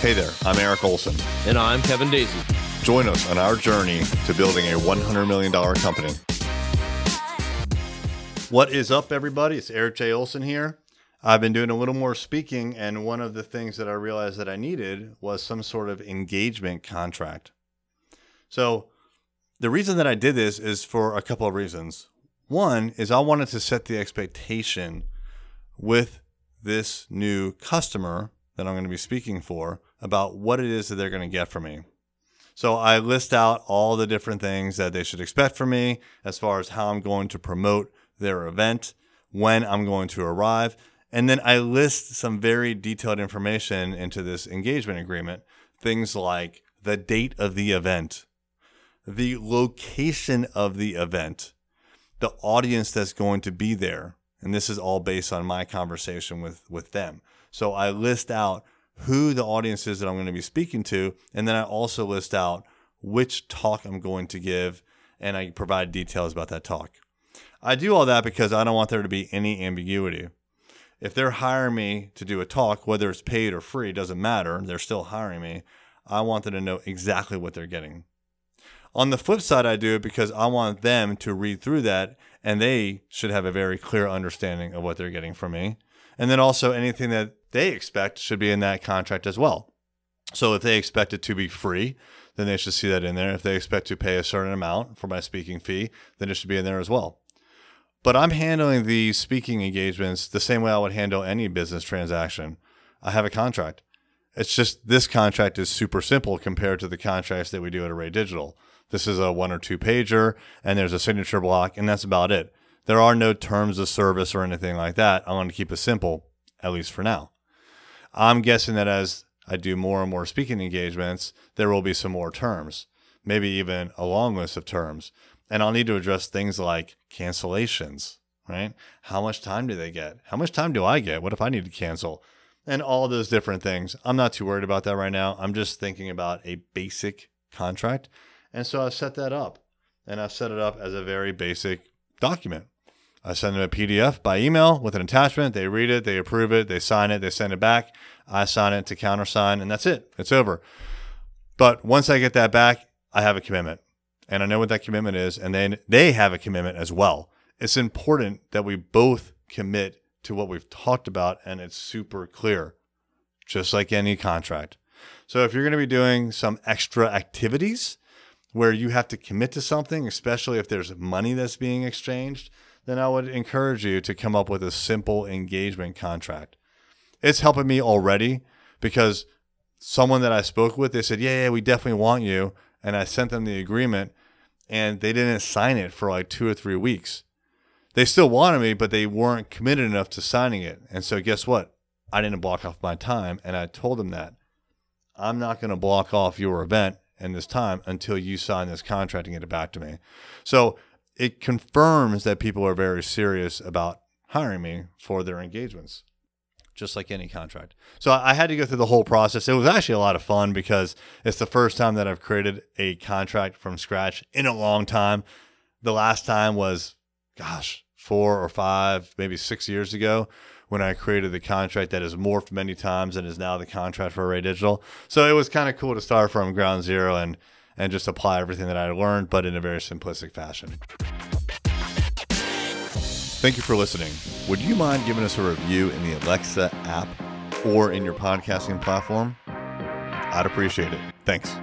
Hey there, I'm Eric Olson. And I'm Kevin Daisey. Join us on our journey to building a $100 million company. What is up, everybody? It's Eric J. Olson here. I've been doing a little more speaking, and one of the things that I realized that I needed was some sort of engagement contract. So, the reason that I did this is for a couple of reasons. One is I wanted to set the expectation with this new customer that I'm going to be speaking for about what it is that they're going to get from me. So I list out all the different things that they should expect from me as far as how I'm going to promote their event, when I'm going to arrive, and then I list some very detailed information into this engagement agreement. Things like the date of the event, the location of the event, the audience that's going to be there. And this is all based on my conversation with, with them. So I list out who the audience is that I'm going to be speaking to. And then I also list out which talk I'm going to give and I provide details about that talk. I do all that because I don't want there to be any ambiguity. If they're hiring me to do a talk, whether it's paid or free, doesn't matter. They're still hiring me. I want them to know exactly what they're getting. On the flip side, I do it because I want them to read through that and they should have a very clear understanding of what they're getting from me. And then also anything that they expect should be in that contract as well. So if they expect it to be free, then they should see that in there. If they expect to pay a certain amount for my speaking fee, then it should be in there as well. But I'm handling the speaking engagements the same way I would handle any business transaction. I have a contract. It's just this contract is super simple compared to the contracts that we do at Array Digital. This is a one or two pager, and there's a signature block, and that's about it. There are no terms of service or anything like that. I want to keep it simple, at least for now. I'm guessing that as I do more and more speaking engagements, there will be some more terms, maybe even a long list of terms. And I'll need to address things like cancellations, right? How much time do they get? How much time do I get? What if I need to cancel? And all those different things. I'm not too worried about that right now. I'm just thinking about a basic contract. And so I've set that up and I've set it up as a very basic document. I send them a PDF by email with an attachment. They read it, they approve it, they sign it, they send it back. I sign it to countersign, and that's it. It's over. But once I get that back, I have a commitment and I know what that commitment is, and then they have a commitment as well. It's important that we both commit to what we've talked about, and it's super clear, just like any contract. So if you're going to be doing some extra activities where you have to commit to something, especially if there's money that's being exchanged, then I would encourage you to come up with a simple engagement contract. It's helping me already because someone that I spoke with, they said, Yeah, yeah, we definitely want you. And I sent them the agreement and they didn't sign it for like two or three weeks. They still wanted me, but they weren't committed enough to signing it. And so, guess what? I didn't block off my time. And I told them that I'm not going to block off your event and this time until you sign this contract and get it back to me. So, it confirms that people are very serious about hiring me for their engagements just like any contract. So I had to go through the whole process. It was actually a lot of fun because it's the first time that I've created a contract from scratch in a long time. The last time was, gosh, four or five, maybe six years ago when I created the contract that has morphed many times and is now the contract for Array Digital. So it was kind of cool to start from ground zero and and just apply everything that I learned, but in a very simplistic fashion. Thank you for listening. Would you mind giving us a review in the Alexa app or in your podcasting platform? I'd appreciate it. Thanks.